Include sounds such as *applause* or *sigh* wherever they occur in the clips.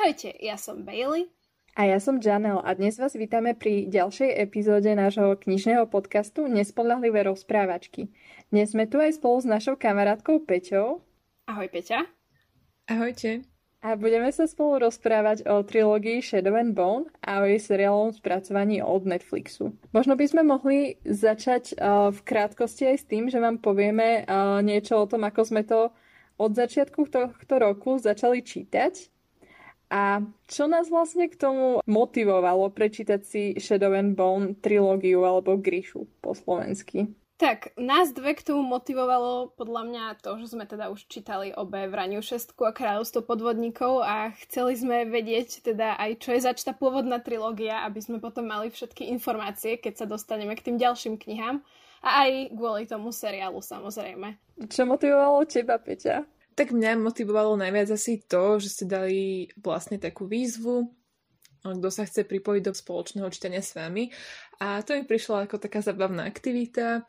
Ahojte, ja som Bailey. A ja som Janel a dnes vás vítame pri ďalšej epizóde nášho knižného podcastu Nespodľahlivé rozprávačky. Dnes sme tu aj spolu s našou kamarátkou Peťou. Ahoj Peťa. Ahojte. A budeme sa spolu rozprávať o trilógii Shadow and Bone a o jej seriálovom spracovaní od Netflixu. Možno by sme mohli začať uh, v krátkosti aj s tým, že vám povieme uh, niečo o tom, ako sme to od začiatku tohto roku začali čítať. A čo nás vlastne k tomu motivovalo prečítať si Shadow and Bone trilógiu alebo Grishu po slovensky? Tak, nás dve k tomu motivovalo podľa mňa to, že sme teda už čítali obe Vraniu šestku a Kráľovstvo podvodníkov a chceli sme vedieť teda aj, čo je zač tá pôvodná trilógia, aby sme potom mali všetky informácie, keď sa dostaneme k tým ďalším knihám. A aj kvôli tomu seriálu samozrejme. Čo motivovalo teba, Peťa? Tak mňa motivovalo najviac asi to, že ste dali vlastne takú výzvu, kto sa chce pripojiť do spoločného čítania s vami. A to mi prišla ako taká zabavná aktivita.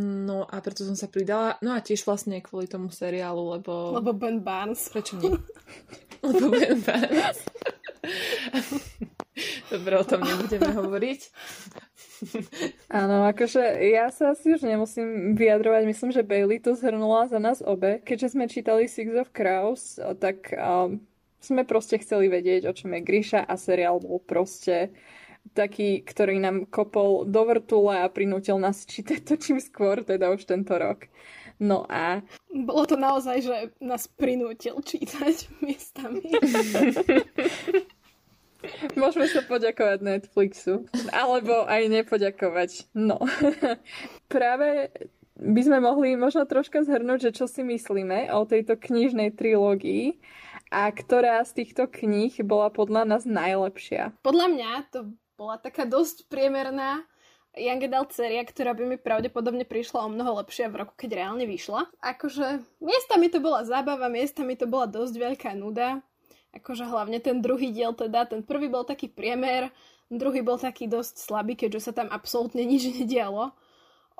No a preto som sa pridala. No a tiež vlastne kvôli tomu seriálu, lebo... Lebo Ben Barnes. Prečo nie? lebo Ben Barnes. *laughs* Dobre, o tom nebudeme hovoriť. *laughs* Áno, akože ja sa asi už nemusím vyjadrovať. Myslím, že Bailey to zhrnula za nás obe. Keďže sme čítali Six of Crows, tak um, sme proste chceli vedieť, o čom je Grisha a seriál bol proste taký, ktorý nám kopol do vrtule a prinútil nás čítať to čím skôr, teda už tento rok. No a... Bolo to naozaj, že nás prinútil čítať *laughs* miestami. *laughs* Môžeme sa poďakovať Netflixu. Alebo aj nepoďakovať. No. *laughs* Práve by sme mohli možno troška zhrnúť, že čo si myslíme o tejto knižnej trilógii a ktorá z týchto kníh bola podľa nás najlepšia. Podľa mňa to bola taká dosť priemerná Young Adult séria, ktorá by mi pravdepodobne prišla o mnoho lepšia v roku, keď reálne vyšla. Akože miestami to bola zábava, miestami to bola dosť veľká nuda akože hlavne ten druhý diel teda, ten prvý bol taký priemer, druhý bol taký dosť slabý, keďže sa tam absolútne nič *laughs* nedialo.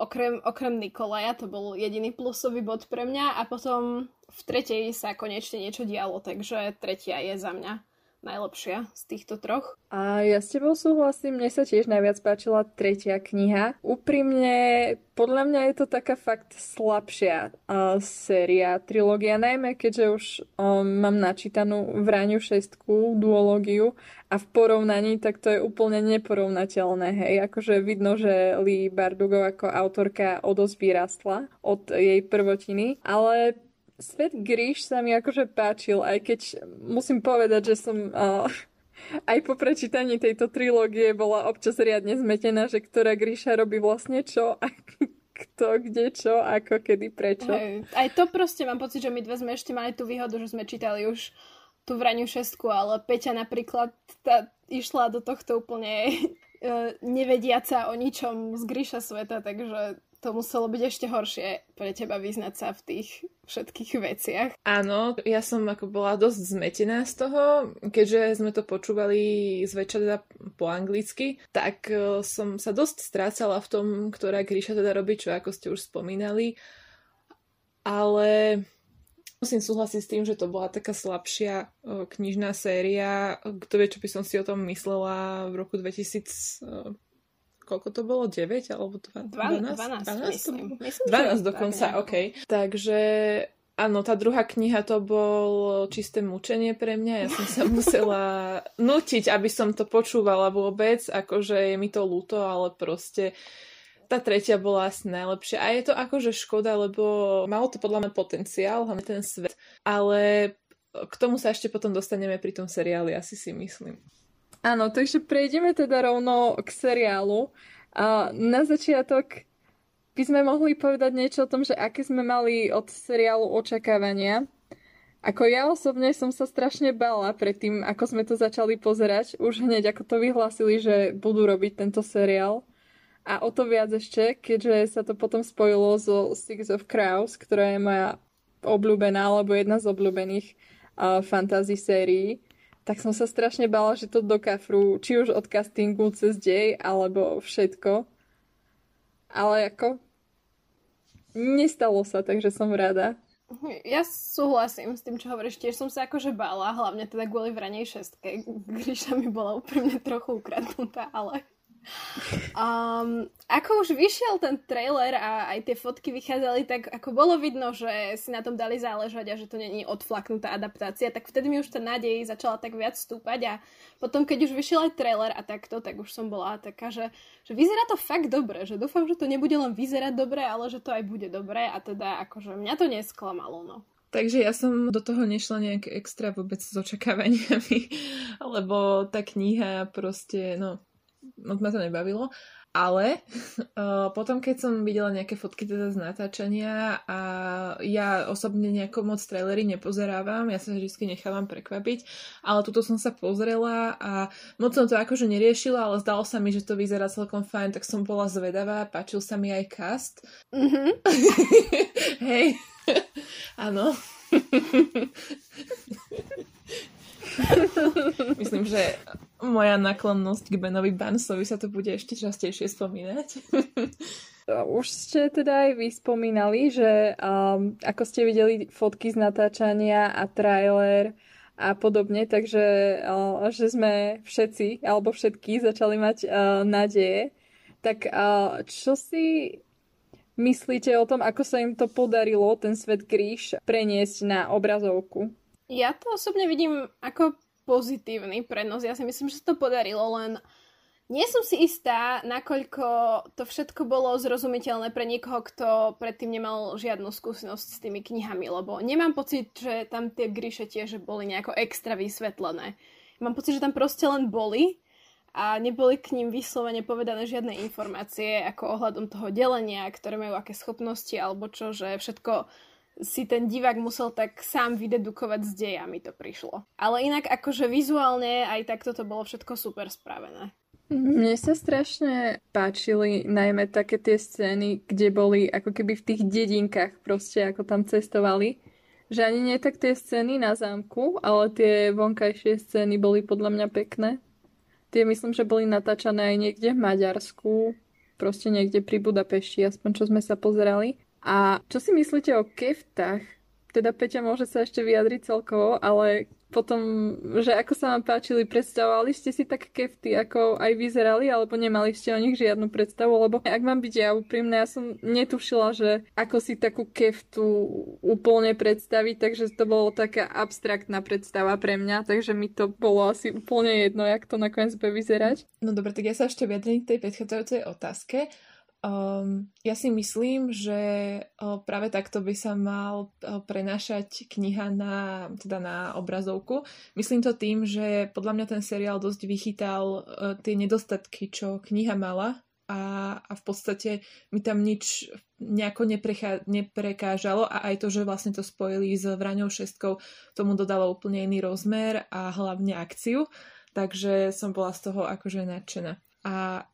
Okrem, okrem Nikolaja, to bol jediný plusový bod pre mňa a potom v tretej sa konečne niečo dialo, takže tretia je za mňa najlepšia z týchto troch. A ja s tebou súhlasím, mne sa tiež najviac páčila tretia kniha. Úprimne, podľa mňa je to taká fakt slabšia uh, séria, trilógia, najmä keďže už um, mám načítanú Vráňu šestku, duológiu a v porovnaní, tak to je úplne neporovnateľné, hej. Akože vidno, že Lee Bardugo ako autorka o dosť od jej prvotiny, ale Svet Gríš sa mi akože páčil, aj keď musím povedať, že som uh, aj po prečítaní tejto trilógie bola občas riadne zmetená, že ktorá Gríša robí vlastne čo a *laughs* kto, kde, čo, ako, kedy, prečo. Hej, aj to proste mám pocit, že my dve sme ešte mali tú výhodu, že sme čítali už tú vraniu šestku, ale Peťa napríklad tá, išla do tohto úplne uh, nevediaca o ničom z Gríša sveta, takže to muselo byť ešte horšie pre teba vyznať sa v tých všetkých veciach. Áno, ja som ako bola dosť zmetená z toho, keďže sme to počúvali zväčša teda po anglicky, tak e, som sa dosť strácala v tom, ktorá Gríša teda robí, čo ako ste už spomínali. Ale musím súhlasiť s tým, že to bola taká slabšia e, knižná séria. Kto vie, čo by som si o tom myslela v roku 2000 koľko to bolo? 9 alebo 12? 12, 12, 12 myslím. myslím 12 dokonca, tak, OK. Takže Áno, tá druhá kniha to bol čisté mučenie pre mňa. Ja som sa *laughs* musela nutiť, aby som to počúvala vôbec. Akože je mi to ľúto, ale proste tá tretia bola asi najlepšia. A je to akože škoda, lebo malo to podľa mňa potenciál, hlavne ten svet. Ale k tomu sa ešte potom dostaneme pri tom seriáli, asi si myslím. Áno, takže prejdeme teda rovno k seriálu. A na začiatok by sme mohli povedať niečo o tom, že aké sme mali od seriálu očakávania. Ako ja osobne som sa strašne bala pred tým, ako sme to začali pozerať, už hneď ako to vyhlásili, že budú robiť tento seriál. A o to viac ešte, keďže sa to potom spojilo so Six of Crows, ktorá je moja obľúbená, alebo jedna z obľúbených uh, fantasy sérií tak som sa strašne bala, že to do kafru, či už od castingu cez dej, alebo všetko. Ale ako nestalo sa, takže som rada. Ja súhlasím s tým, čo hovoríš. Tiež som sa akože bála, hlavne teda kvôli vranej šestke. *laughs* Gríša mi bola úprimne trochu ukradnutá, ale Um, ako už vyšiel ten trailer a aj tie fotky vychádzali, tak ako bolo vidno, že si na tom dali záležať a že to není odflaknutá adaptácia, tak vtedy mi už tá nádej začala tak viac stúpať a potom, keď už vyšiel aj trailer a takto, tak už som bola taká, že, že vyzerá to fakt dobre, že dúfam, že to nebude len vyzerať dobre, ale že to aj bude dobre a teda akože mňa to nesklamalo, no. Takže ja som do toho nešla nejak extra vôbec s očakávaniami, *laughs* lebo tá kniha proste, no, moc ma to nebavilo. Ale uh, *laughs* potom, keď som videla nejaké fotky teda z natáčania a ja osobne nejako moc trailery nepozerávam, ja sa vždy nechávam prekvapiť, ale tuto som sa pozrela a moc som to akože neriešila, ale zdalo sa mi, že to vyzerá celkom fajn, tak som bola zvedavá, páčil sa mi aj cast. Mm-hmm. *laughs* Hej, *laughs* áno. Myslím, že moja náklonnosť k Benovi Bansovi sa to bude ešte častejšie spomínať. *laughs* Už ste teda aj vy spomínali, že um, ako ste videli fotky z natáčania a trailer a podobne, takže uh, že sme všetci, alebo všetky začali mať uh, nádeje. Tak uh, čo si myslíte o tom, ako sa im to podarilo, ten svet Gríš, preniesť na obrazovku? Ja to osobne vidím ako pozitívny prenos. Ja si myslím, že sa to podarilo, len nie som si istá, nakoľko to všetko bolo zrozumiteľné pre niekoho, kto predtým nemal žiadnu skúsenosť s tými knihami, lebo nemám pocit, že tam tie gríše tiež boli nejako extra vysvetlené. Mám pocit, že tam proste len boli a neboli k ním vyslovene povedané žiadne informácie ako ohľadom toho delenia, ktoré majú aké schopnosti alebo čo, že všetko si ten divák musel tak sám vydedukovať z deja, mi to prišlo. Ale inak akože vizuálne aj takto to bolo všetko super spravené. Mne sa strašne páčili najmä také tie scény, kde boli ako keby v tých dedinkách proste, ako tam cestovali. Že ani nie tak tie scény na zámku, ale tie vonkajšie scény boli podľa mňa pekné. Tie myslím, že boli natáčané aj niekde v Maďarsku, proste niekde pri Budapešti, aspoň čo sme sa pozerali. A čo si myslíte o keftách? Teda Peťa môže sa ešte vyjadriť celkovo, ale potom, že ako sa vám páčili, predstavovali ste si tak kefty, ako aj vyzerali, alebo nemali ste o nich žiadnu predstavu, lebo ak mám byť ja úprimná, ja som netušila, že ako si takú keftu úplne predstaviť, takže to bolo taká abstraktná predstava pre mňa, takže mi to bolo asi úplne jedno, jak to nakoniec bude vyzerať. No dobre, tak ja sa ešte vyjadrím k tej predchádzajúcej otázke. Um, ja si myslím, že uh, práve takto by sa mal uh, prenášať kniha na, teda na obrazovku. Myslím to tým, že podľa mňa ten seriál dosť vychytal uh, tie nedostatky, čo kniha mala a, a v podstate mi tam nič nejako neprechá, neprekážalo a aj to, že vlastne to spojili s Vraňou šestkou, tomu dodalo úplne iný rozmer a hlavne akciu, takže som bola z toho akože nadšená. A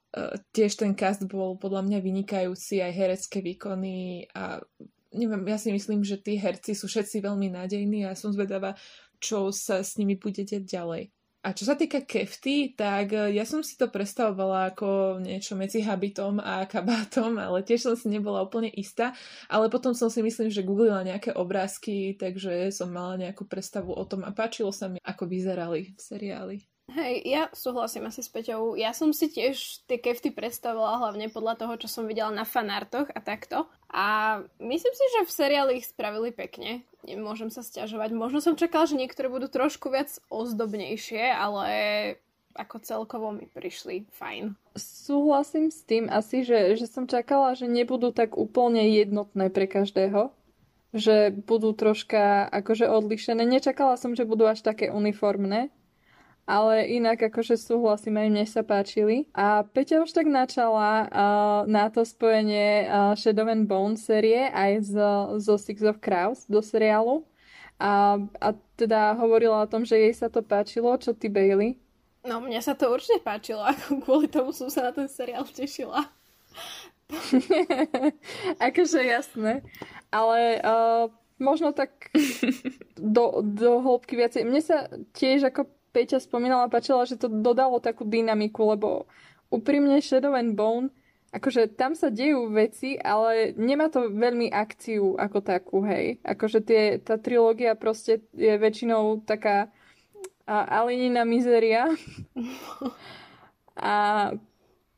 tiež ten cast bol podľa mňa vynikajúci, aj herecké výkony a neviem, ja si myslím, že tí herci sú všetci veľmi nádejní a som zvedavá, čo sa s nimi bude deť ďalej. A čo sa týka kefty, tak ja som si to predstavovala ako niečo medzi habitom a kabátom, ale tiež som si nebola úplne istá. Ale potom som si myslím, že googlila nejaké obrázky, takže som mala nejakú predstavu o tom a páčilo sa mi, ako vyzerali v seriáli. Hej, ja súhlasím asi s Peťou. Ja som si tiež tie kefty predstavila hlavne podľa toho, čo som videla na fanartoch a takto. A myslím si, že v seriáli ich spravili pekne. Nemôžem sa stiažovať. Možno som čakala, že niektoré budú trošku viac ozdobnejšie, ale ako celkovo mi prišli fajn. Súhlasím s tým asi, že, že som čakala, že nebudú tak úplne jednotné pre každého že budú troška akože odlišené. Nečakala som, že budú až také uniformné, ale inak akože súhlasím, aj mne sa páčili. A Peťa už tak načala uh, na to spojenie uh, Shadow and Bone série aj zo, zo Six of Crows do seriálu. A, a teda hovorila o tom, že jej sa to páčilo. Čo ty, Bailey? No, mne sa to určite páčilo, *laughs* ako kvôli tomu som sa na ten seriál tešila. *laughs* akože jasné. Ale uh, možno tak *laughs* do, do hĺbky viacej. Mne sa tiež ako Peťa spomínala, páčila, že to dodalo takú dynamiku, lebo úprimne Shadow and Bone akože tam sa dejú veci, ale nemá to veľmi akciu ako takú, hej. Akože tie, tá trilógia proste je väčšinou taká a Alinina mizeria. a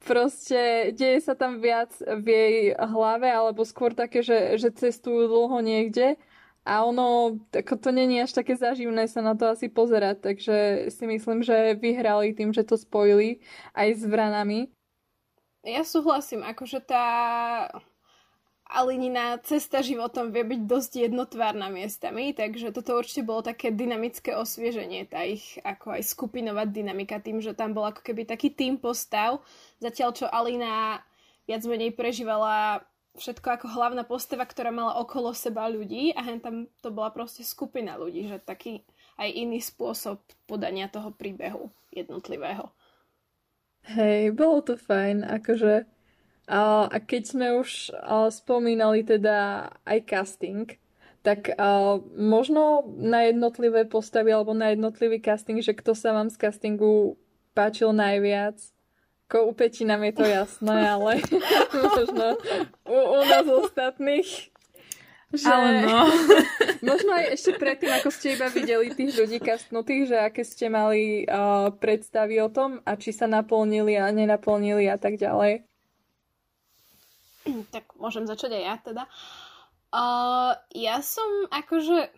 proste deje sa tam viac v jej hlave, alebo skôr také, že, že cestujú dlho niekde a ono, ako to není až také zaživné sa na to asi pozerať, takže si myslím, že vyhrali tým, že to spojili aj s vranami. Ja súhlasím, akože tá Alinina cesta životom vie byť dosť jednotvárna miestami, takže toto určite bolo také dynamické osvieženie, tá ich ako aj skupinová dynamika tým, že tam bol ako keby taký tým postav, zatiaľ čo Alina viac menej prežívala všetko ako hlavná postava, ktorá mala okolo seba ľudí a hen tam to bola proste skupina ľudí, že taký aj iný spôsob podania toho príbehu jednotlivého. Hej, bolo to fajn, akože a keď sme už spomínali teda aj casting, tak možno na jednotlivé postavy alebo na jednotlivý casting, že kto sa vám z castingu páčil najviac. Ko u Petina je to jasné, ale *laughs* možno u, u nás ostatných. Že... Ale no. *laughs* možno aj ešte predtým, ako ste iba videli tých ľudí kastnutých, že aké ste mali uh, predstavy o tom a či sa naplnili a nenaplnili a tak ďalej. tak môžem začať aj ja teda. Uh, ja som akože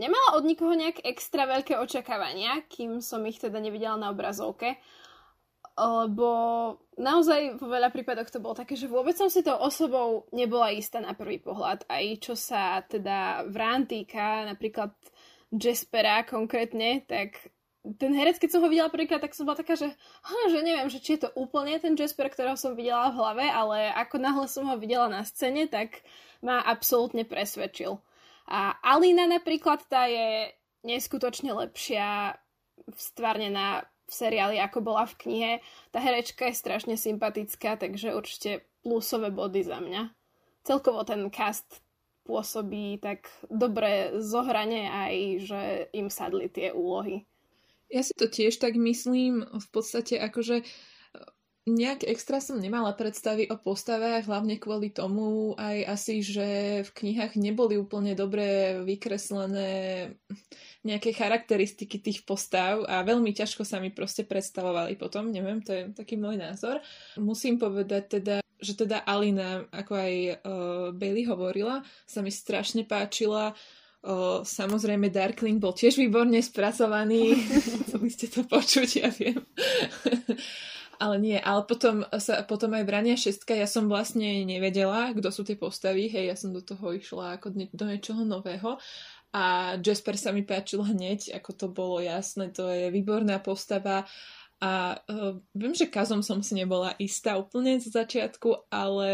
nemala od nikoho nejak extra veľké očakávania, kým som ich teda nevidela na obrazovke. Lebo naozaj vo veľa prípadoch to bolo také, že vôbec som si tou osobou nebola istá na prvý pohľad. Aj čo sa teda vrán týka, napríklad Jaspera konkrétne, tak ten herec, keď som ho videla prvýkrát, tak som bola taká, že, že neviem, že či je to úplne ten Jasper, ktorého som videla v hlave, ale ako náhle som ho videla na scéne, tak ma absolútne presvedčil. A Alina napríklad, tá je neskutočne lepšia stvárnená v seriáli, ako bola v knihe. Tá herečka je strašne sympatická, takže určite plusové body za mňa. Celkovo ten cast pôsobí tak dobre zohrane aj, že im sadli tie úlohy. Ja si to tiež tak myslím, v podstate akože e, nejak extra som nemala predstavy o postavách, hlavne kvôli tomu aj asi, že v knihách neboli úplne dobre vykreslené nejaké charakteristiky tých postav a veľmi ťažko sa mi proste predstavovali potom, neviem, to je taký môj názor. Musím povedať teda, že teda Alina, ako aj uh, Bailey hovorila, sa mi strašne páčila O, samozrejme, Darkling bol tiež výborne spracovaný. *laughs* Chceli ste to počuť, ja viem. Ale nie, ale potom, sa, potom aj Brania šestka, ja som vlastne nevedela, kto sú tie postavy, hej, ja som do toho išla ako do niečoho nového. A Jasper sa mi páčil hneď, ako to bolo jasné, to je výborná postava a uh, viem, že kazom som si nebola istá úplne z začiatku, ale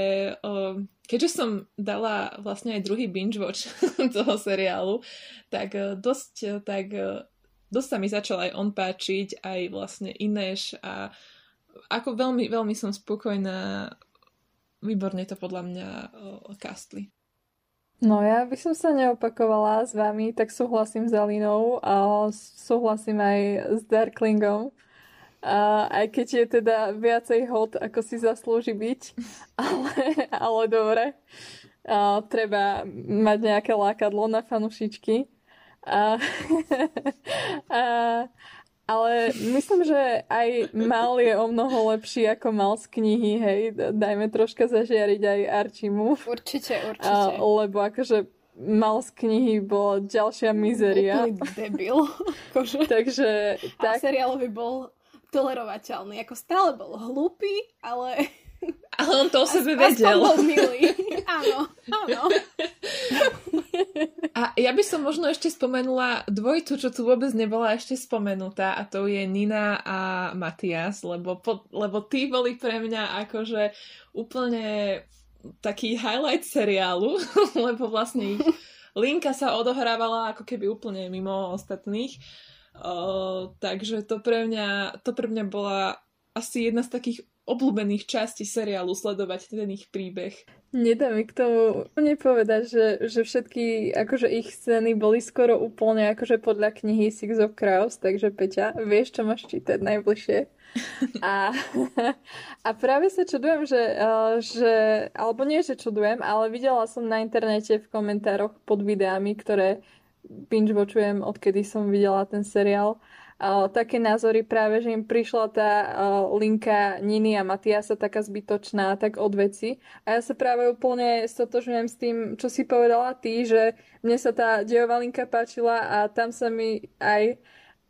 uh, keďže som dala vlastne aj druhý binge watch *laughs* toho seriálu, tak uh, dosť, uh, tak uh, dosť sa mi začal aj on páčiť, aj vlastne Ineš a ako veľmi, veľmi som spokojná. Výborne to podľa mňa castli. No ja by som sa neopakovala s vami, tak súhlasím s Alinou a súhlasím aj s Darklingom. A aj keď je teda viacej hod, ako si zaslúži byť, *laughs* ale, ale dobre. A, treba mať nejaké lákadlo na fanušičky. A, *laughs* a, ale myslím, že aj mal je o mnoho lepší ako mal z knihy, hej. Dajme troška zažiariť aj Archimu. Určite, určite. A, lebo akože mal z knihy bola ďalšia mizeria. Úplný debil. *laughs* Akože. Takže... Tak... A seriálový bol tolerovateľný. Ako stále bol hlupý, ale... Ale on to o sebe vedel. bol milý. *laughs* áno, áno. A ja by som možno ešte spomenula dvojicu, čo tu vôbec nebola ešte spomenutá a to je Nina a Matias, lebo, po, lebo tí boli pre mňa akože úplne taký highlight seriálu, *laughs* lebo vlastne ich linka sa odohrávala ako keby úplne mimo ostatných Uh, takže to pre, mňa, to pre mňa bola asi jedna z takých obľúbených častí seriálu sledovať ten ich príbeh. Nedá mi k tomu nepovedať, že, že všetky akože ich scény boli skoro úplne akože podľa knihy Six of Crows, takže Peťa, vieš, čo máš čítať najbližšie. *laughs* A, *laughs* a práve sa čudujem, že, že, alebo nie, že čudujem, ale videla som na internete v komentároch pod videami, ktoré binge watchujem, odkedy som videla ten seriál, také názory práve, že im prišla tá linka Niny a Matiasa taká zbytočná, tak od veci. A ja sa práve úplne stotožňujem s tým, čo si povedala ty, že mne sa tá dejová linka páčila a tam sa mi aj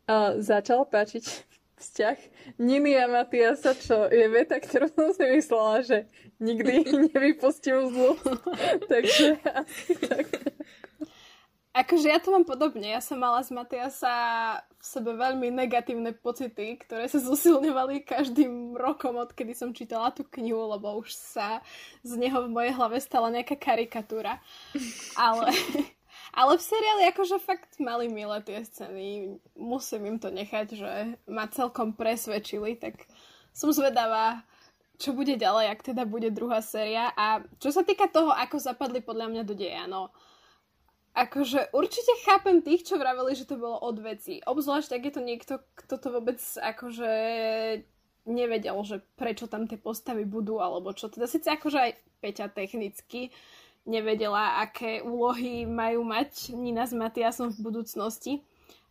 uh, začal páčiť *laughs* vzťah Niny a Matiasa, čo je veta, ktorú som si myslela, že nikdy *laughs* nevypustím zlu. *laughs* Takže asi tak. Akože ja to mám podobne. Ja som mala z Matiasa v sebe veľmi negatívne pocity, ktoré sa *laughs* zosilňovali každým rokom, odkedy som čítala tú knihu, lebo už sa z neho v mojej hlave stala nejaká karikatúra. Ale, *laughs* ale v seriáli akože fakt mali milé tie scény. Musím im to nechať, že ma celkom presvedčili, tak som zvedavá, čo bude ďalej, ak teda bude druhá séria. A čo sa týka toho, ako zapadli podľa mňa do deja, no Akože určite chápem tých, čo vraveli, že to bolo od veci. Obzvlášť, ak je to niekto, kto to vôbec akože nevedel, že prečo tam tie postavy budú, alebo čo. Teda síce akože aj Peťa technicky nevedela, aké úlohy majú mať Nina s Matiasom v budúcnosti,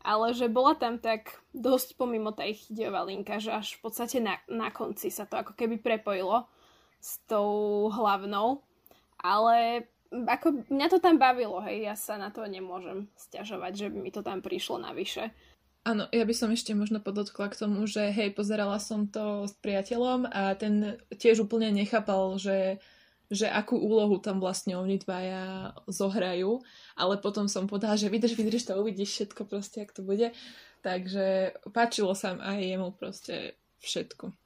ale že bola tam tak dosť pomimo tej chydiová linka, že až v podstate na, na konci sa to ako keby prepojilo s tou hlavnou. Ale ako mňa to tam bavilo, hej, ja sa na to nemôžem stiažovať, že by mi to tam prišlo navyše. Áno, ja by som ešte možno podotkla k tomu, že hej, pozerala som to s priateľom a ten tiež úplne nechápal, že, že akú úlohu tam vlastne oni dvaja zohrajú, ale potom som povedala, že vydrž, vydrž to, uvidíš všetko proste, ak to bude. Takže páčilo sa aj jemu proste všetko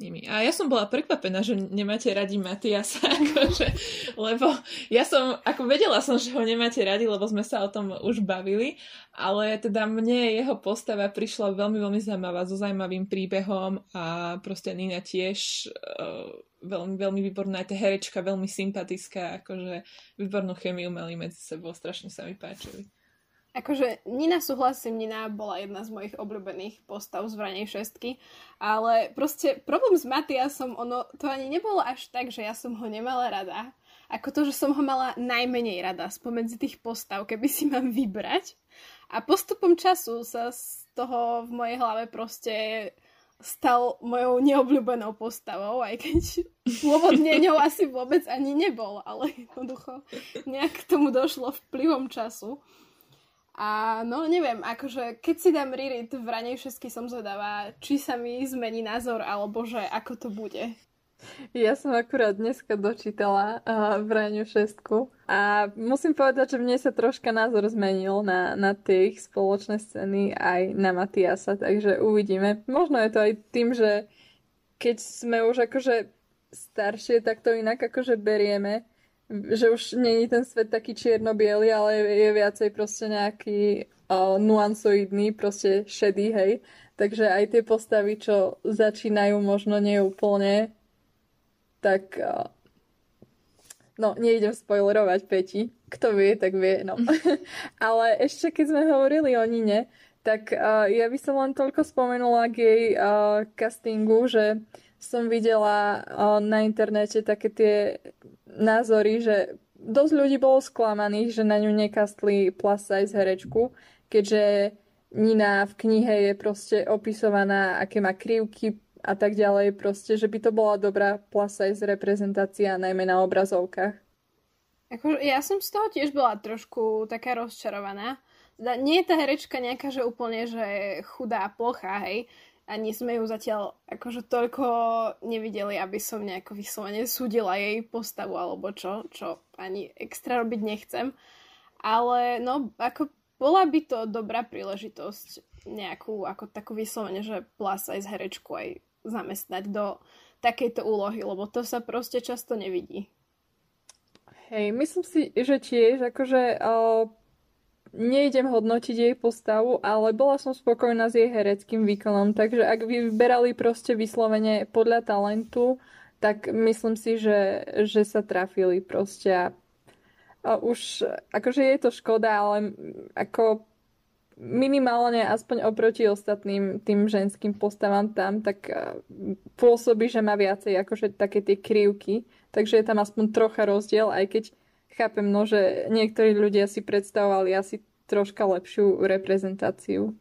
nimi. A ja som bola prekvapená, že nemáte radi Matiasa, *laughs* akože, lebo ja som, ako vedela som, že ho nemáte radi, lebo sme sa o tom už bavili, ale teda mne jeho postava prišla veľmi, veľmi zaujímavá, so zaujímavým príbehom a proste Nina tiež uh, veľmi, veľmi výborná, aj tá herečka veľmi sympatická, akože výbornú chemiu mali medzi sebou, strašne sa mi páčili. Akože Nina súhlasím, Nina bola jedna z mojich obľúbených postav z Vranej šestky, ale proste problém s Matiasom, ono to ani nebolo až tak, že ja som ho nemala rada, ako to, že som ho mala najmenej rada spomedzi tých postav, keby si mám vybrať. A postupom času sa z toho v mojej hlave proste stal mojou neobľúbenou postavou, aj keď pôvodne ňou asi vôbec ani nebol, ale jednoducho nejak k tomu došlo vplyvom času. A no neviem, akože keď si dám Ririt v ranej šesky som zvedavá, či sa mi zmení názor, alebo že ako to bude. Ja som akurát dneska dočítala uh, v raňu šestku a musím povedať, že mne sa troška názor zmenil na, na tie ich spoločné scény aj na Matiasa, takže uvidíme. Možno je to aj tým, že keď sme už akože staršie, tak to inak akože berieme že už není ten svet taký čierno-biely, ale je viacej proste nejaký uh, nuansoidný, proste šedý, hej. Takže aj tie postavy, čo začínajú možno neúplne, tak uh, no, nejdem spoilerovať Peti. Kto vie, tak vie, no. *laughs* ale ešte keď sme hovorili o Nine, tak uh, ja by som len toľko spomenula k jej uh, castingu, že som videla uh, na internete také tie názory, že dosť ľudí bolo sklamaných, že na ňu nekastli plus size herečku, keďže Nina v knihe je proste opisovaná, aké má krivky a tak ďalej, proste, že by to bola dobrá plus size reprezentácia, najmä na obrazovkách. Ako, ja som z toho tiež bola trošku taká rozčarovaná. Nie je tá herečka nejaká, že úplne, že chudá plocha, hej ani sme ju zatiaľ akože toľko nevideli, aby som nejako vyslovene súdila jej postavu alebo čo, čo ani extra robiť nechcem. Ale no, ako bola by to dobrá príležitosť nejakú, ako takú vyslovene, že plus aj z herečku aj zamestnať do takejto úlohy, lebo to sa proste často nevidí. Hej, myslím si, že tiež akože uh, nejdem hodnotiť jej postavu, ale bola som spokojná s jej hereckým výkonom, takže ak vyberali proste vyslovene podľa talentu, tak myslím si, že, že sa trafili proste a, a už akože je to škoda, ale ako minimálne aspoň oproti ostatným tým ženským postavám tam, tak pôsobí, že má viacej akože také tie krivky, takže je tam aspoň trocha rozdiel, aj keď chápem, no, že niektorí ľudia si predstavovali asi troška lepšiu reprezentáciu.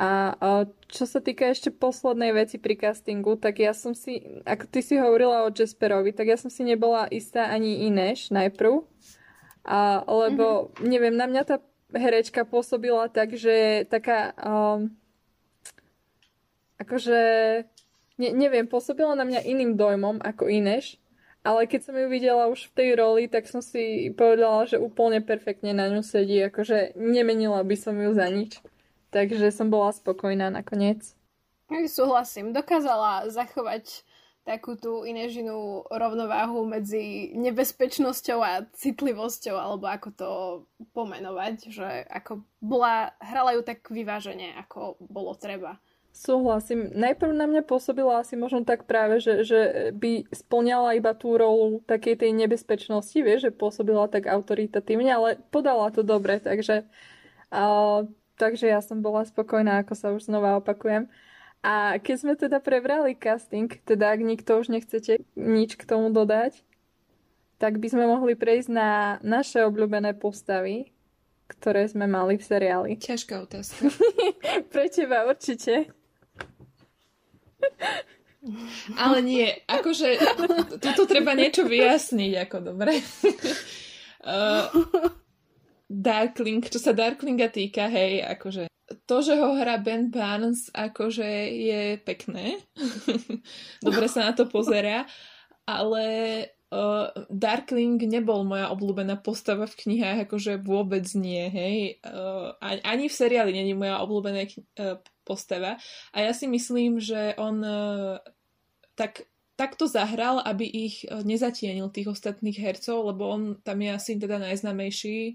A, a čo sa týka ešte poslednej veci pri castingu, tak ja som si, ako ty si hovorila o Jasperovi, tak ja som si nebola istá ani Ineš najprv, a, lebo mm-hmm. neviem, na mňa tá herečka pôsobila tak, že taká um, akože ne, neviem, pôsobila na mňa iným dojmom ako Ineš, ale keď som ju videla už v tej roli, tak som si povedala, že úplne perfektne na ňu sedí, akože nemenila by som ju za nič. Takže som bola spokojná nakoniec. Súhlasím. Dokázala zachovať takú tú inežinú rovnováhu medzi nebezpečnosťou a citlivosťou, alebo ako to pomenovať, že ako bola, hrala ju tak vyvážene, ako bolo treba. Súhlasím. Najprv na mňa pôsobila asi možno tak práve, že, že by splňala iba tú rolu takej tej nebezpečnosti, vieš, že pôsobila tak autoritatívne, ale podala to dobre, takže uh, takže ja som bola spokojná, ako sa už znova opakujem. A keď sme teda prebrali casting, teda ak nikto už nechcete nič k tomu dodať, tak by sme mohli prejsť na naše obľúbené postavy, ktoré sme mali v seriáli. Ťažká otázka. *laughs* Pre teba určite. Ale nie, akože toto treba niečo vyjasniť, ako dobre. Uh, Darkling, čo sa Darklinga týka, hej, akože to, že ho hrá Ben Barnes, akože je pekné. Dobre sa na to pozerá, ale uh, Darkling nebol moja obľúbená postava v knihách, akože vôbec nie, hej. Uh, ani v seriáli není moja obľúbená uh, postava. A ja si myslím, že on uh, tak tak to zahral, aby ich e, nezatienil tých ostatných hercov, lebo on tam je asi teda najznamejší e,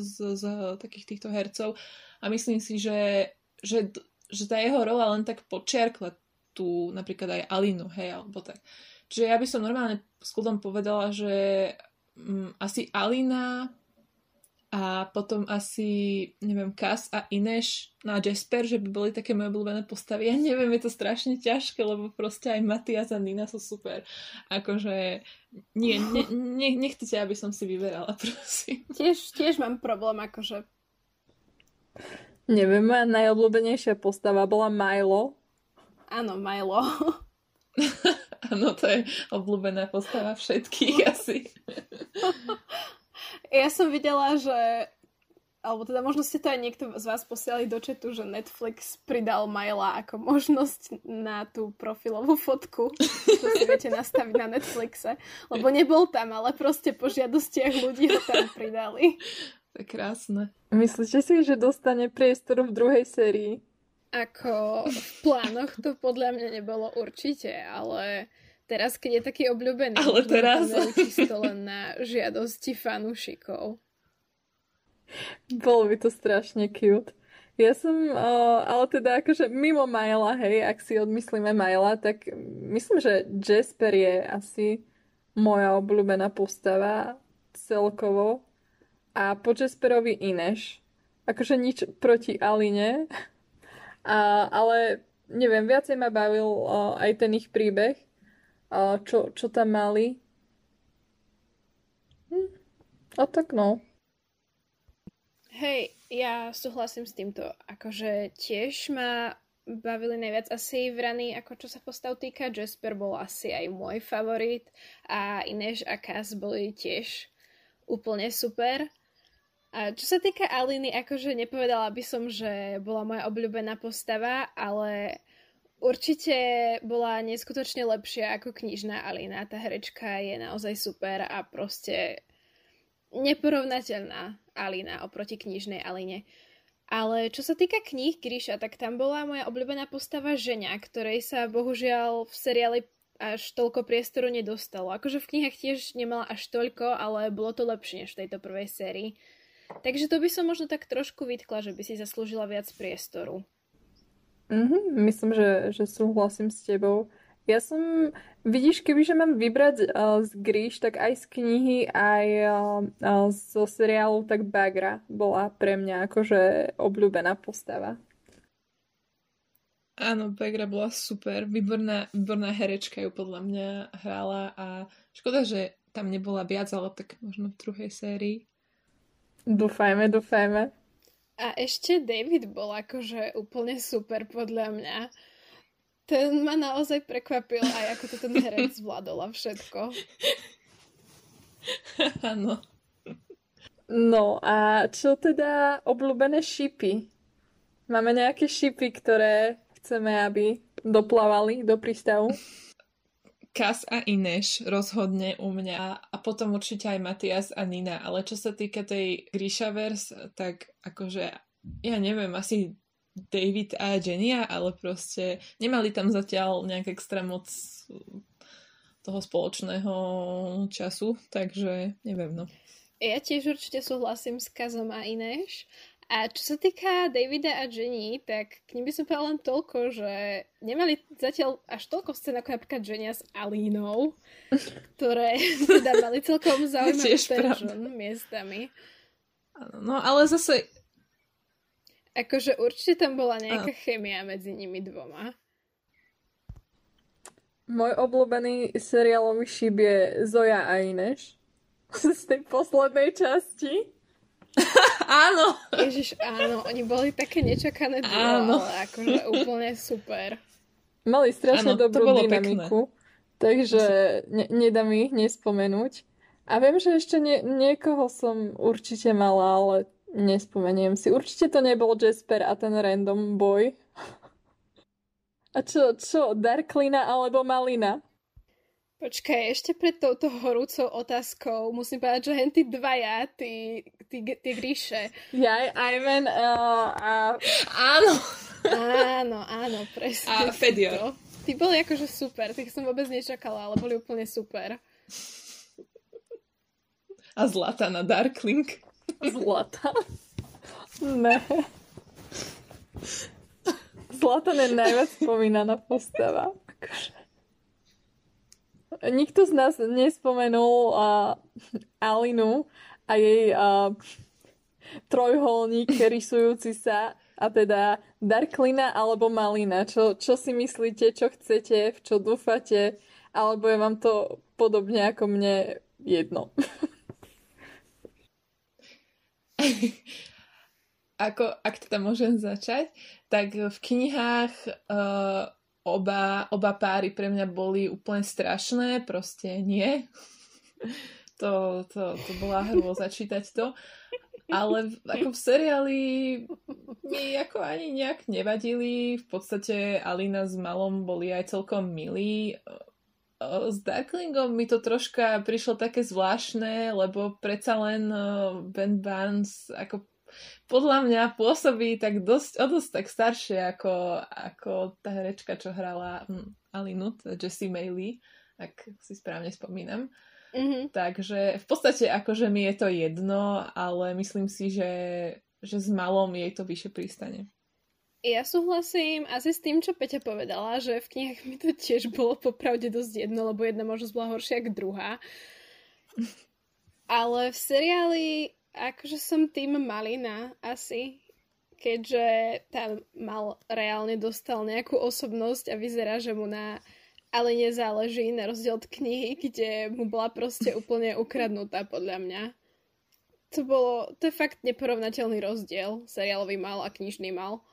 z, z takých týchto hercov a myslím si, že, že, že tá jeho rola len tak počiarkla tú napríklad aj Alinu, hej, alebo tak. Čiže ja by som normálne s povedala, že um, asi Alina a potom asi, neviem, Cass a Ineš na Jasper, že by boli také moje obľúbené postavy. Ja neviem, je to strašne ťažké, lebo proste aj Matias a Nina sú super. Akože nie, ne, ne, nechcete, aby som si vyberala, *laughs* prosím. Tiež, tiež mám problém, akože Neviem, moja najobľúbenejšia postava bola Milo. Áno, Milo. *laughs* Áno, to je obľúbená postava všetkých *laughs* asi. Ja som videla, že alebo teda možno ste to aj niekto z vás posielali do četu, že Netflix pridal Maila ako možnosť na tú profilovú fotku, čo si viete nastaviť na Netflixe, lebo nebol tam, ale proste po žiadostiach ľudí ho tam pridali. To je krásne. Myslíte si, že dostane priestor v druhej sérii? Ako v plánoch to podľa mňa nebolo určite, ale Teraz, keď je taký obľúbený, ale teraz... čisto len na žiadosti fanúšikov. Bolo by to strašne cute. Ja som, uh, ale teda akože mimo Maila, hej, ak si odmyslíme Maila, tak myslím, že Jasper je asi moja obľúbená postava celkovo. A po Jasperovi Ineš. Akože nič proti Aline. *laughs* A, ale neviem, viacej ma bavil uh, aj ten ich príbeh čo, čo tam mali. Hm. A tak no. Hej, ja súhlasím s týmto. Akože tiež ma bavili najviac asi vrany, ako čo sa postav týka. Jasper bol asi aj môj favorit a Ineš a Cass boli tiež úplne super. A čo sa týka Aliny, akože nepovedala by som, že bola moja obľúbená postava, ale Určite bola neskutočne lepšia ako knižná Alina. Tá herečka je naozaj super a proste neporovnateľná Alina oproti knižnej Aline. Ale čo sa týka kníh Gríša, tak tam bola moja obľúbená postava ženia, ktorej sa bohužiaľ v seriáli až toľko priestoru nedostalo. Akože v knihách tiež nemala až toľko, ale bolo to lepšie než v tejto prvej sérii. Takže to by som možno tak trošku vytkla, že by si zaslúžila viac priestoru. Mm-hmm, myslím, že, že súhlasím s tebou. Ja som, vidíš, kebyže mám vybrať uh, z Gríš, tak aj z knihy, aj uh, zo seriálu, tak Bagra bola pre mňa akože obľúbená postava. Áno, Bagra bola super, výborná, výborná herečka ju podľa mňa hrala a škoda, že tam nebola viac, ale tak možno v druhej sérii. Dúfajme, dúfajme. A ešte David bol akože úplne super podľa mňa. Ten ma naozaj prekvapil aj ako to ten herec zvládol a všetko. *laughs* Áno. No a čo teda obľúbené šipy? Máme nejaké šipy, ktoré chceme, aby doplávali do prístavu? *laughs* Kas a Ineš rozhodne u mňa a potom určite aj Matias a Nina, ale čo sa týka tej Grishaverse, tak akože ja neviem, asi David a Jenny, ale proste nemali tam zatiaľ nejak extra moc toho spoločného času, takže neviem, no. Ja tiež určite súhlasím s Kazom a Ineš a čo sa týka Davida a Jenny, tak k nim by som povedala len toľko, že nemali zatiaľ až toľko scén ako napríklad Jenny s Alínou, ktoré *laughs* teda mali celkom *laughs* zaujímavý tension miestami. No ale zase... Akože určite tam bola nejaká a... chemia medzi nimi dvoma. Môj obľúbený seriálový šíp je Zoja a Ineš *laughs* z tej poslednej časti. Áno. Ježiš, áno, oni boli také nečakané duo, áno. ale akože úplne super. Mali strašne áno, dobrú dynamiku, pekné. takže ne, nedá mi ich nespomenúť. A viem, že ešte nie, niekoho som určite mala, ale nespomeniem si. Určite to nebol Jasper a ten random boy. *laughs* A čo, čo, Darklina alebo Malina? Počkaj, ešte pred touto horúcou otázkou musím povedať, že hen tí dvaja, tí, tí, tí gríše. Ja, Ivan uh, a... Áno. Áno, áno, presne. A Fedior. Tí boli akože super, tých som vôbec nečakala, ale boli úplne super. A Zlata na Darkling. Zlata? Ne. Zlata je najviac spomínaná postava. Akože. Nikto z nás nespomenul uh, Alinu a jej uh, trojholník rysujúci sa a teda Darklina alebo Malina. Čo, čo si myslíte, čo chcete, v čo dúfate, alebo je vám to podobne ako mne jedno? *laughs* ako, ak teda môžem začať, tak v knihách uh, oba, oba páry pre mňa boli úplne strašné, proste nie. *laughs* to, to, to bola hrôza čítať to. Ale ako v seriáli mi ako ani nejak nevadili. V podstate Alina s Malom boli aj celkom milí. S Darklingom mi to troška prišlo také zvláštne, lebo predsa len Ben Barnes ako podľa mňa pôsobí tak dosť, o dosť tak staršie ako, ako tá herečka, čo hrala hm, Alinu, Jessie Mailey, ak si správne spomínam. Mm-hmm. Takže v podstate akože mi je to jedno, ale myslím si, že, že s malom jej to vyššie pristane. Ja súhlasím asi s tým, čo Peťa povedala, že v knihách mi to tiež bolo popravde dosť jedno, lebo jedna možnosť bola horšia ako druhá. *laughs* Ale v seriáli akože som tým Malina asi, keďže tam mal reálne dostal nejakú osobnosť a vyzerá, že mu na ale nezáleží na rozdiel od knihy, kde mu bola proste úplne ukradnutá podľa mňa. To bolo, to je fakt neporovnateľný rozdiel, seriálový mal a knižný mal.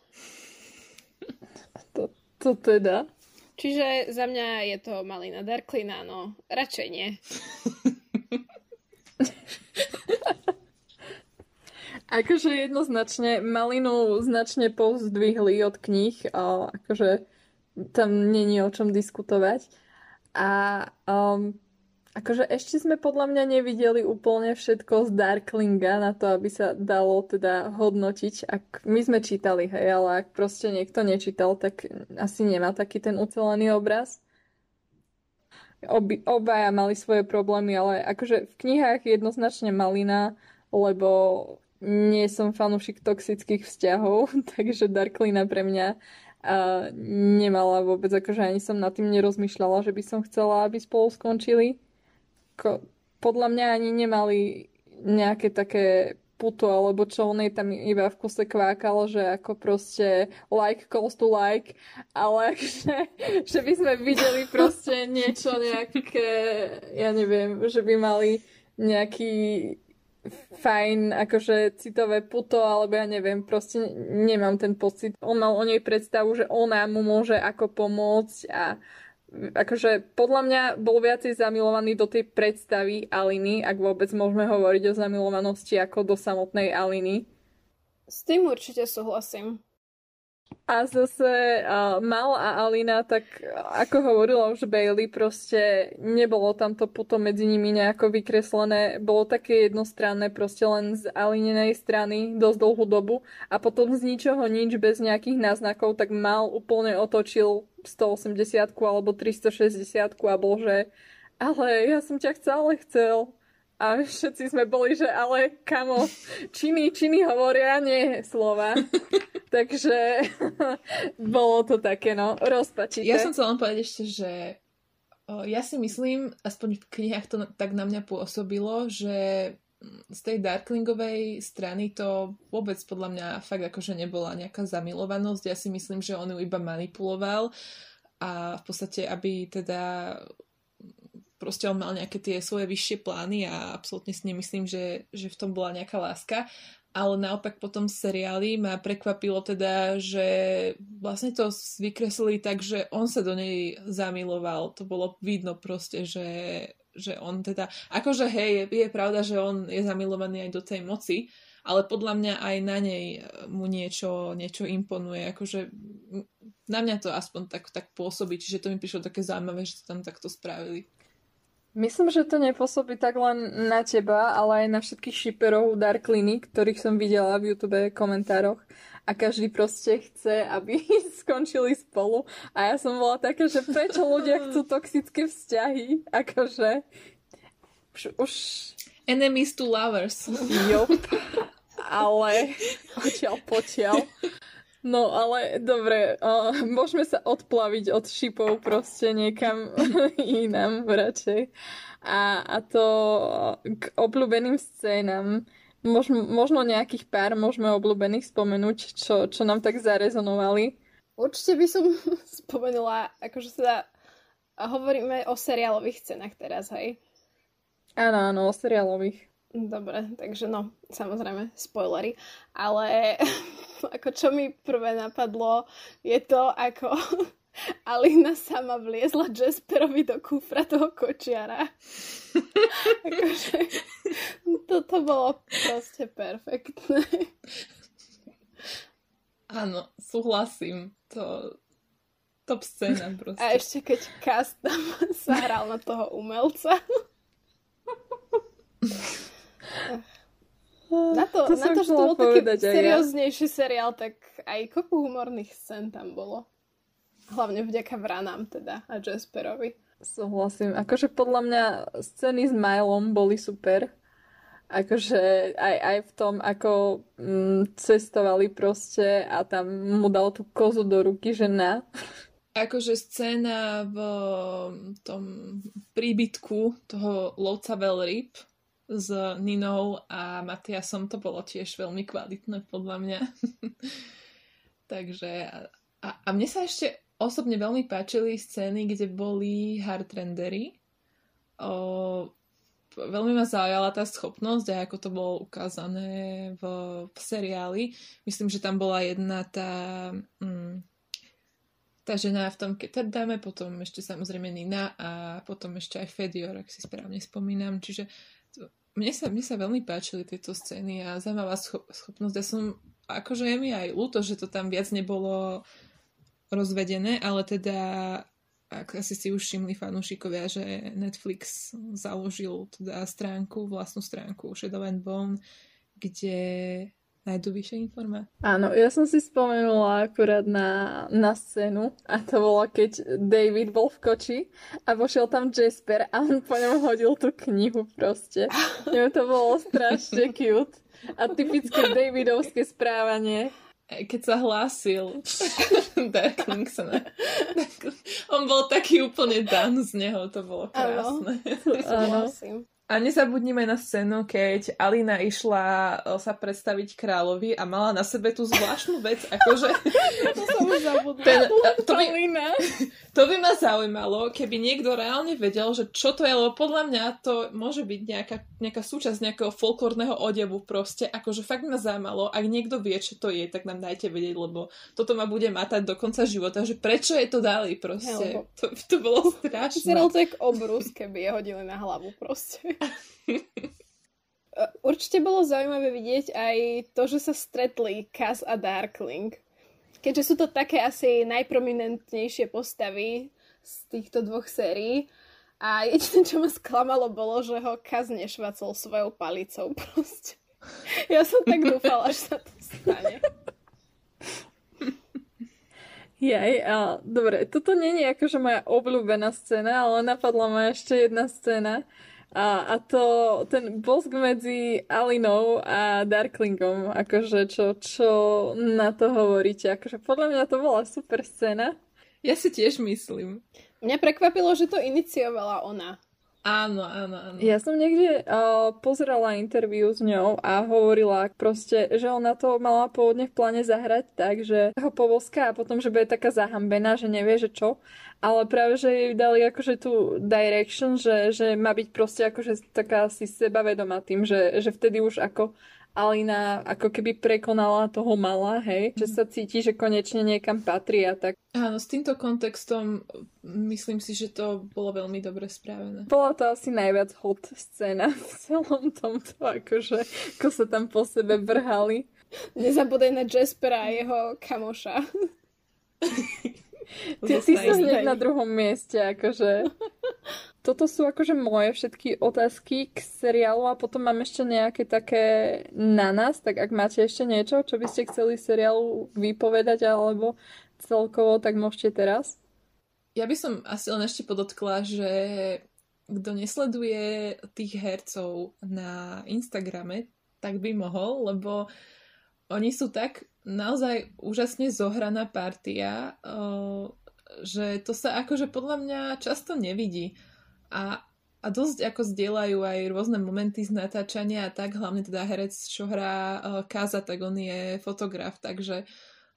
To, to teda. Čiže za mňa je to Malina Darklina, no radšej nie. *laughs* Akože jednoznačne malinu značne povzdvihli od kníh akože tam není o čom diskutovať. A um, akože ešte sme podľa mňa nevideli úplne všetko z Darklinga na to, aby sa dalo teda hodnotiť. Ak my sme čítali, hej, ale ak proste niekto nečítal, tak asi nemá taký ten ucelený obraz. Obi, obaja mali svoje problémy, ale akože v knihách jednoznačne Malina, lebo nie som fanúšik toxických vzťahov, *laughs* takže Darklina pre mňa a nemala vôbec, akože ani som nad tým nerozmýšľala, že by som chcela, aby spolu skončili. Ko, podľa mňa ani nemali nejaké také puto, alebo čo on tam iba v kuse kvákal, že ako proste like calls to like, ale *laughs* že, že by sme videli proste *laughs* niečo nejaké, ja neviem, že by mali nejaký fajn, akože citové puto, alebo ja neviem, proste nemám ten pocit. On mal o nej predstavu, že ona mu môže ako pomôcť a akože podľa mňa bol viacej zamilovaný do tej predstavy Aliny, ak vôbec môžeme hovoriť o zamilovanosti ako do samotnej Aliny. S tým určite súhlasím. A zase uh, Mal a Alina, tak ako hovorila už Bailey, proste nebolo tam to potom medzi nimi nejako vykreslené. Bolo také jednostranné proste len z Alinenej strany dosť dlhú dobu a potom z ničoho nič bez nejakých náznakov, tak Mal úplne otočil 180 alebo 360 a bol, že ale ja som ťa chcel, ale chcel. A všetci sme boli, že ale kamo, činy, činy hovoria, nie slova. *laughs* Takže *laughs* bolo to také, no, rozpačité. Ja som chcela len povedať ešte, že ja si myslím, aspoň v knihách to tak na mňa pôsobilo, že z tej Darklingovej strany to vôbec podľa mňa fakt akože nebola nejaká zamilovanosť. Ja si myslím, že on ju iba manipuloval a v podstate, aby teda proste on mal nejaké tie svoje vyššie plány a absolútne si nemyslím, že, že v tom bola nejaká láska. Ale naopak potom seriáli ma prekvapilo teda, že vlastne to vykreslili tak, že on sa do nej zamiloval. To bolo vidno proste, že, že on teda... Akože hej, je, je pravda, že on je zamilovaný aj do tej moci, ale podľa mňa aj na nej mu niečo, niečo imponuje. Akože na mňa to aspoň tak, tak pôsobí, čiže to mi prišlo také zaujímavé, že to tam takto spravili. Myslím, že to nepôsobí tak len na teba, ale aj na všetkých šiperov Dark Clinic, ktorých som videla v YouTube komentároch a každý proste chce, aby *laughs* skončili spolu. A ja som bola taká, že prečo ľudia chcú *laughs* toxické vzťahy? Akože už... už... Enemies to lovers. Jo. Ale odtiaľ potiaľ. No ale dobre, uh, môžeme sa odplaviť od šipov proste niekam *laughs* inám radšej. A, a to k obľúbeným scénam. Možno, možno nejakých pár môžeme obľúbených spomenúť, čo, čo nám tak zarezonovali. Určite by som *laughs* spomenula, akože sa hovoríme o seriálových scénach teraz, hej? Áno, áno, o seriálových. Dobre, takže no, samozrejme, spoilery. Ale *laughs* ako čo mi prvé napadlo, je to, ako *laughs* Alina sama vliezla Jasperovi do kufra toho kočiara. *laughs* akože, toto bolo proste perfektné. Áno, súhlasím. To top scéna proste. A ešte keď Cast tam sa hral na toho umelca. Na to, to na to že to bol taký serióznejší ja. seriál, tak aj kopu humorných scén tam bolo. Hlavne vďaka Vranám teda a Jasperovi. Súhlasím. Akože podľa mňa scény s Milom boli super. Akože aj, aj v tom, ako mm, cestovali proste a tam mu dal tú kozu do ruky, že na. Akože scéna v tom príbytku toho lovca Velryb, s Ninou a Matiasom to bolo tiež veľmi kvalitné podľa mňa. *laughs* Takže a, a mne sa ešte osobne veľmi páčili scény, kde boli hardrendery. O, veľmi ma zaujala tá schopnosť a ako to bolo ukázané v, v seriáli. Myslím, že tam bola jedna tá... Mm, tá žena v tom Ketterdame, potom ešte samozrejme Nina a potom ešte aj Fedior, ak si správne spomínam. Čiže mne sa, mne sa veľmi páčili tieto scény a zaujímavá schop- schopnosť. Ja som, akože je mi aj ľúto, že to tam viac nebolo rozvedené, ale teda ak asi si už všimli fanúšikovia, že Netflix založil teda stránku, vlastnú stránku Shadow and Bone, kde nájdu vyššie informácie. Áno, ja som si spomenula akurát na, na scénu a to bolo, keď David bol v koči a vošiel tam Jasper a on po ňom hodil tú knihu proste. Mne to bolo strašne cute a typické Davidovské správanie. keď sa hlásil *laughs* Darkling sa na... *laughs* On bol taký úplne dan z neho, to bolo krásne. *laughs* Áno, a nezabudnime na scénu, keď Alina išla sa predstaviť kráľovi a mala na sebe tú zvláštnu vec, akože... *laughs* to som už zabudla. Ten, to, by, *laughs* to by ma zaujímalo, keby niekto reálne vedel, že čo to je, lebo podľa mňa to môže byť nejaká, nejaká súčasť nejakého folklórneho odevu proste, akože fakt ma zaujímalo, ak niekto vie, čo to je, tak nám dajte vedieť, lebo toto ma bude matať do konca života, že prečo je to dali proste. to, to bolo *laughs* strašné. Vyzeral to jak obrus, keby je hodili na hlavu proste. *laughs* Určite bolo zaujímavé vidieť aj to, že sa stretli Kaz a Darkling. Keďže sú to také asi najprominentnejšie postavy z týchto dvoch sérií. A jediné, čo ma sklamalo, bolo, že ho Kaz nešvacol svojou palicou proste. Ja som tak *laughs* dúfala, že sa to stane. Jaj, a dobre, toto je akože moja obľúbená scéna, ale napadla ma ešte jedna scéna, a, a to, ten bosk medzi Alinou a Darklingom, akože čo, čo na to hovoríte? Akože podľa mňa to bola super scéna. Ja si tiež myslím. Mňa prekvapilo, že to iniciovala ona. Áno, áno, áno. Ja som niekde uh, pozerala interviu s ňou a hovorila proste, že ona to mala pôvodne v pláne zahrať tak, že ho povoská a potom, že bude taká zahambená, že nevie, že čo. Ale práve, že jej dali akože tú direction, že, že má byť proste akože taká si sebavedomá tým, že, že vtedy už ako Alina ako keby prekonala toho mala, hej, že sa cíti, že konečne niekam patrí a tak. Áno, s týmto kontextom myslím si, že to bolo veľmi dobre spravené. Bola to asi najviac hot scéna v celom tomto, akože, ako sa tam po sebe vrhali. Nezabudaj na Jaspera a jeho kamoša. *laughs* Ty, ty si hneď na druhom mieste, akože. *laughs* Toto sú akože moje všetky otázky k seriálu a potom mám ešte nejaké také na nás, tak ak máte ešte niečo, čo by ste chceli seriálu vypovedať alebo celkovo, tak môžete teraz. Ja by som asi len ešte podotkla, že kto nesleduje tých hercov na Instagrame, tak by mohol, lebo oni sú tak naozaj úžasne zohraná partia, že to sa akože podľa mňa často nevidí. A, a dosť ako zdieľajú aj rôzne momenty z natáčania a tak, hlavne teda herec, čo hrá Kaza, tak on je fotograf, takže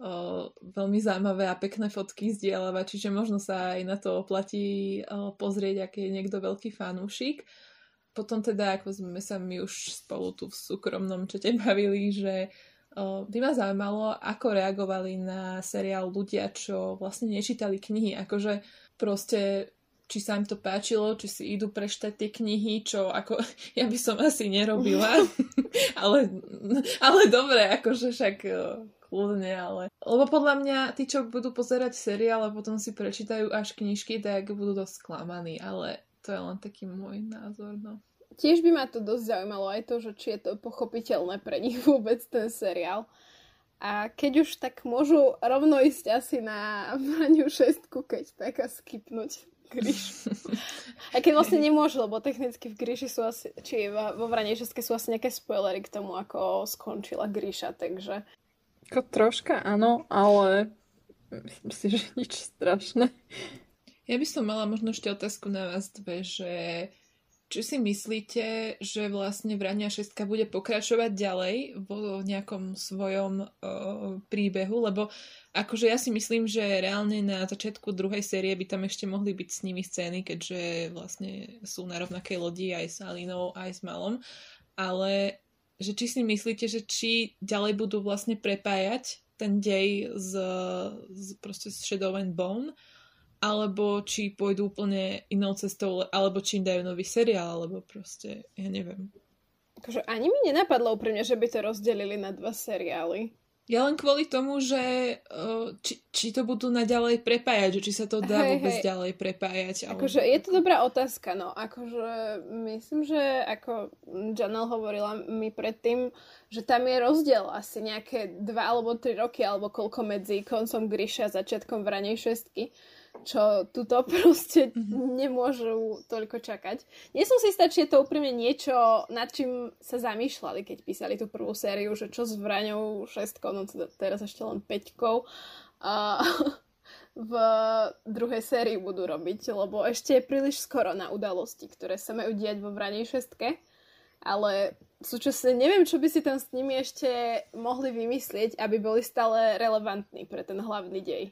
o, veľmi zaujímavé a pekné fotky zdieľava, čiže možno sa aj na to oplatí o, pozrieť, aký je niekto veľký fanúšik. Potom teda, ako sme sa my už spolu tu v súkromnom čete *laughs* bavili, že by ma zaujímalo, ako reagovali na seriál ľudia, čo vlastne nečítali knihy. Akože proste či sa im to páčilo, či si idú preštať tie knihy, čo ako *laughs* ja by som asi nerobila. *laughs* ale, ale dobre, akože však kľudne, ale... Lebo podľa mňa tí, čo budú pozerať seriál a potom si prečítajú až knižky, tak budú dosť sklamaní, ale to je len taký môj názor, no. Tiež by ma to dosť zaujímalo aj to, že či je to pochopiteľné pre nich *laughs* vôbec ten seriál. A keď už tak môžu rovno ísť asi na Vraniu šestku, keď tak a skipnúť Gríš. *laughs* A keď vlastne nemôžu, lebo technicky v Gríši sú asi, či vo Vranie šestke sú asi nejaké spoilery k tomu, ako skončila Gríša, takže... Ako troška áno, ale myslím si, že nič strašné. Ja by som mala možno ešte otázku na vás dve, že či si myslíte, že vlastne Vrania 6 bude pokračovať ďalej vo nejakom svojom uh, príbehu? Lebo akože ja si myslím, že reálne na začiatku druhej série by tam ešte mohli byť s nimi scény, keďže vlastne sú na rovnakej lodi aj s Alinou, aj s Malom. Ale že či si myslíte, že či ďalej budú vlastne prepájať ten dej z, z proste z Shadow and Bone, alebo či pôjdu úplne inou cestou, alebo či im dajú nový seriál, alebo proste, ja neviem. Akože ani mi nenapadlo úprimne, že by to rozdelili na dva seriály. Ja len kvôli tomu, že či, či to budú naďalej prepájať, že či sa to dá hey, vôbec hey. ďalej prepájať. Ale... Akože je to dobrá otázka, no. Akože myslím, že ako Janel hovorila mi predtým, že tam je rozdiel asi nejaké dva alebo tri roky, alebo koľko medzi koncom Grisha a začiatkom Vranej šestky čo tuto *laughs* proste mm-hmm. nemôžu toľko čakať. Nie som si istá, či je to úprimne niečo, nad čím sa zamýšľali, keď písali tú prvú sériu, že čo s Vraňou šestkou, no teda teraz ešte len peťkou, a *laughs* v druhej sérii budú robiť, lebo ešte je príliš skoro na udalosti, ktoré sa majú diať vo Vranej šestke, ale súčasne neviem, čo by si tam s nimi ešte mohli vymyslieť, aby boli stále relevantní pre ten hlavný dej.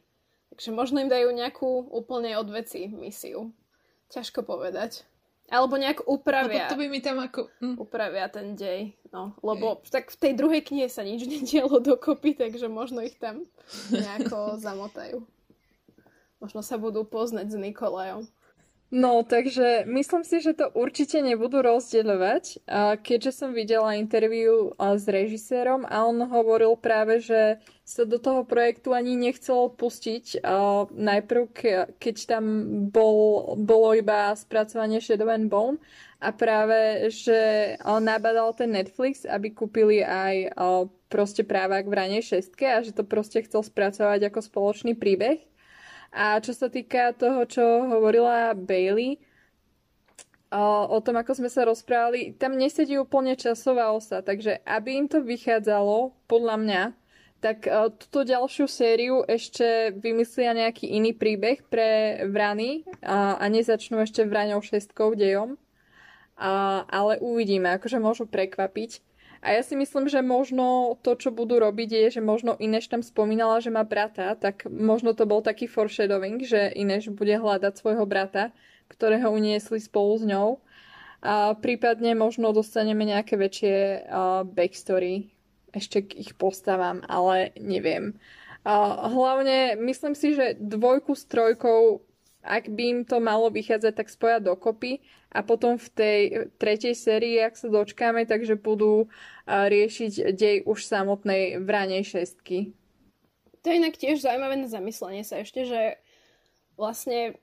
Takže možno im dajú nejakú úplne odveci misiu. Ťažko povedať. Alebo nejak upravia. Lebo to by mi tam ako... Hm. Upravia ten dej. No, lebo okay. tak v tej druhej knihe sa nič *laughs* nedialo dokopy, takže možno ich tam nejako zamotajú. Možno sa budú poznať s Nikolajom. No, takže myslím si, že to určite nebudú rozdeľovať, keďže som videla interviu s režisérom a on hovoril práve, že sa do toho projektu ani nechcel pustiť. Najprv, keď tam bol, bolo iba spracovanie Shadow and Bone a práve, že nabadal ten Netflix, aby kúpili aj proste práva k Vranej šestke a že to proste chcel spracovať ako spoločný príbeh. A čo sa týka toho, čo hovorila Bailey, o, tom, ako sme sa rozprávali, tam nesedí úplne časová osa, takže aby im to vychádzalo, podľa mňa, tak túto ďalšiu sériu ešte vymyslia nejaký iný príbeh pre Vrany a, a nezačnú ešte Vraňou šestkou dejom. A, ale uvidíme, akože môžu prekvapiť. A ja si myslím, že možno to, čo budú robiť, je, že možno Ineš tam spomínala, že má brata, tak možno to bol taký foreshadowing, že Ineš bude hľadať svojho brata, ktorého uniesli spolu s ňou. A prípadne možno dostaneme nejaké väčšie backstory ešte k ich postavám, ale neviem. Uh, hlavne myslím si, že dvojku s trojkou ak by im to malo vychádzať, tak spoja dokopy a potom v tej tretej sérii, ak sa dočkáme, takže budú riešiť dej už samotnej vranej šestky. To je inak tiež zaujímavé na zamyslenie sa ešte, že vlastne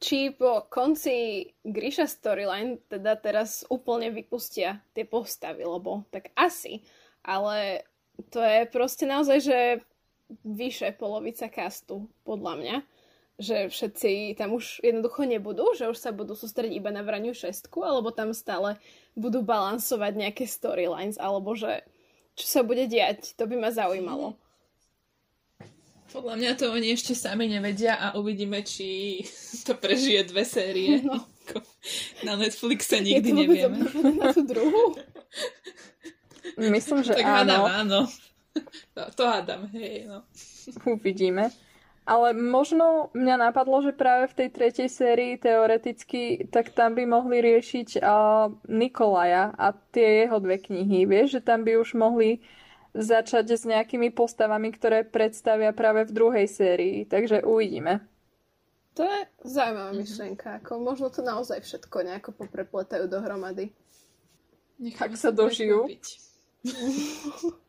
či po konci Grisha storyline teda teraz úplne vypustia tie postavy, lebo tak asi, ale to je proste naozaj, že vyše polovica castu, podľa mňa že všetci tam už jednoducho nebudú, že už sa budú sústrediť iba na vraniu šestku, alebo tam stále budú balansovať nejaké storylines, alebo že čo sa bude diať, to by ma zaujímalo. Podľa mňa to oni ešte sami nevedia a uvidíme, či to prežije dve série. No. *laughs* Na Netflixe nikdy Je to nevieme. na tú druhú? Myslím, že tak áno. Hádam, áno. To, *laughs* to hádam, hej, no. Uvidíme. Ale možno mňa napadlo, že práve v tej tretej sérii teoreticky, tak tam by mohli riešiť uh, Nikolaja a tie jeho dve knihy. Vieš, že tam by už mohli začať s nejakými postavami, ktoré predstavia práve v druhej sérii. Takže uvidíme. To je zaujímavá mm-hmm. myšlienka. Ako možno to naozaj všetko nejako poprepletajú dohromady. Nechám sa dožijú. *laughs*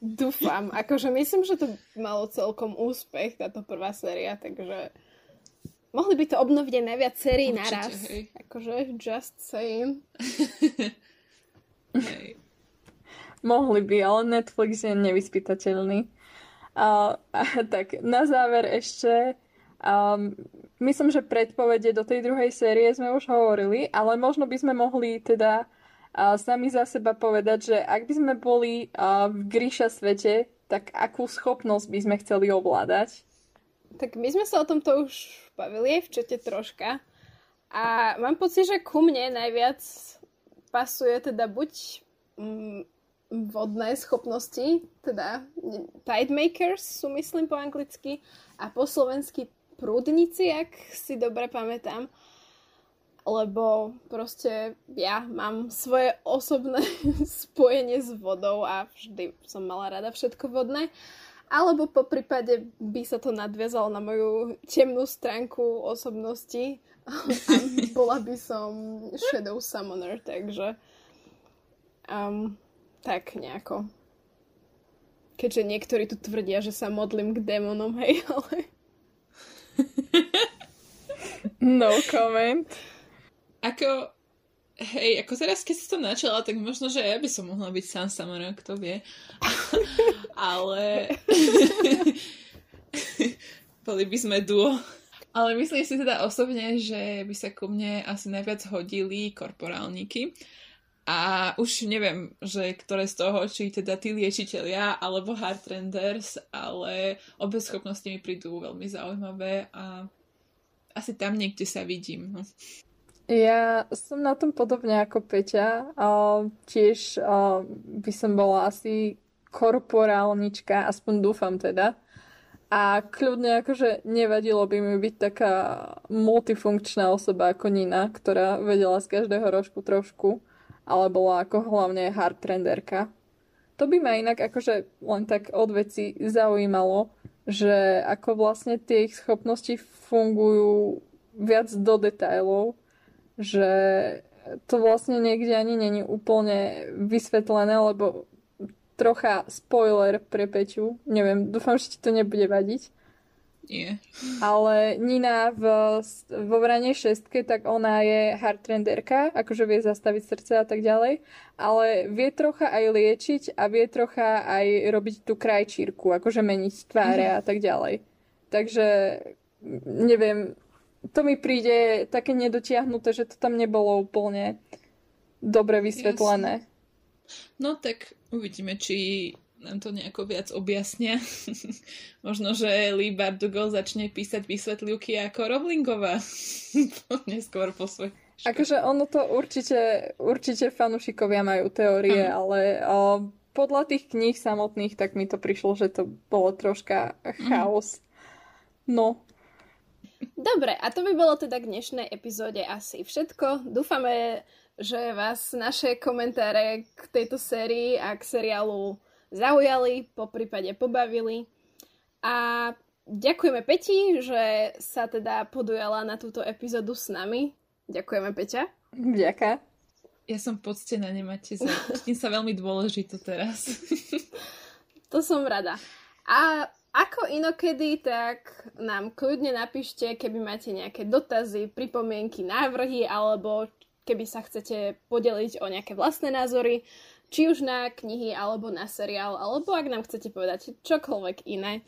Dúfam. Akože myslím, že to malo celkom úspech, táto prvá séria, takže mohli by to obnoviť aj najviac sérií naraz. Hej. Akože just saying. *laughs* hej. Mohli by, ale Netflix je nevyspytateľný. A, a, tak na záver ešte um, myslím, že predpovede do tej druhej série sme už hovorili, ale možno by sme mohli teda sami za seba povedať, že ak by sme boli v Gríša svete, tak akú schopnosť by sme chceli ovládať? Tak my sme sa o tomto už bavili v čete troška. A mám pocit, že ku mne najviac pasuje teda buď mm, vodné schopnosti, teda tide makers sú myslím po anglicky a po slovensky prúdnici, ak si dobre pamätám lebo proste ja mám svoje osobné *laughs* spojenie s vodou a vždy som mala rada všetko vodné. Alebo po prípade by sa to nadviazalo na moju temnú stránku osobnosti *laughs* a bola by som Shadow Summoner, takže um, tak nejako. Keďže niektorí tu tvrdia, že sa modlím k démonom, hej, *laughs* ale... no comment. Ako, hej, ako teraz, keď si to načala, tak možno, že ja by som mohla byť sám Samara, kto vie. *laughs* Ale *laughs* Boli by sme duo. Ale myslím si teda osobne, že by sa ku mne asi najviac hodili korporálniky. A už neviem, že ktoré z toho, či teda tí liečiteľia alebo hardtrenders, ale obe schopnosti mi prídu veľmi zaujímavé a asi tam niekde sa vidím. No. Ja som na tom podobne ako Peťa. Tiež by som bola asi korporálnička, aspoň dúfam teda. A kľudne akože nevadilo by mi byť taká multifunkčná osoba ako Nina, ktorá vedela z každého rožku trošku ale bola ako hlavne hard trenderka. To by ma inak akože len tak od veci zaujímalo, že ako vlastne tie ich schopnosti fungujú viac do detajlov, že to vlastne niekde ani není úplne vysvetlené, lebo trocha spoiler pre Peťu. Neviem, dúfam, že ti to nebude vadiť. Nie. Ale Nina v, vo vrane šestke, tak ona je hardtrenderka, akože vie zastaviť srdce a tak ďalej, ale vie trocha aj liečiť a vie trocha aj robiť tú krajčírku, akože meniť tváre mm-hmm. a tak ďalej. Takže neviem, to mi príde také nedotiahnuté, že to tam nebolo úplne dobre vysvetlené. Jasne. No tak uvidíme, či nám to nejako viac objasnia. *laughs* Možno, že Lee Bardugo začne písať vysvetlivky ako Rowlingová. *laughs* Neskôr po svoj. Akože ono to určite, určite fanúšikovia majú teórie, uh-huh. ale o, podľa tých kníh samotných tak mi to prišlo, že to bolo troška chaos. Uh-huh. No. Dobre, a to by bolo teda k dnešnej epizóde asi všetko. Dúfame, že vás naše komentáre k tejto sérii a k seriálu zaujali, po prípade pobavili. A ďakujeme Peti, že sa teda podujala na túto epizódu s nami. Ďakujeme Peťa. Ďaká. Ja som poctená, nemáte za... Cítim sa veľmi dôležito teraz. *laughs* *laughs* to som rada. A ako inokedy, tak nám kľudne napíšte, keby máte nejaké dotazy, pripomienky, návrhy, alebo keby sa chcete podeliť o nejaké vlastné názory či už na knihy, alebo na seriál, alebo ak nám chcete povedať čokoľvek iné,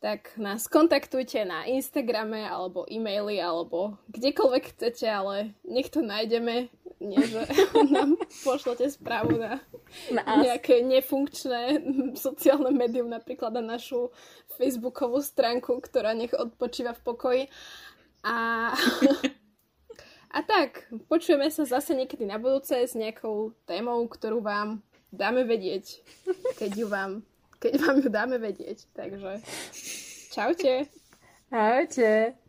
tak nás kontaktujte na Instagrame, alebo e-maily, alebo kdekoľvek chcete, ale nech to nájdeme. Nie, že *laughs* nám pošlete správu na, nejaké nefunkčné sociálne médium, napríklad na našu facebookovú stránku, ktorá nech odpočíva v pokoji. A A tak, počujeme sa zase niekedy na budúce s nejakou témou, ktorú vám dáme vedieť, keď ju vám, keď vám ju dáme vedieť. Takže čaute. Ahojte.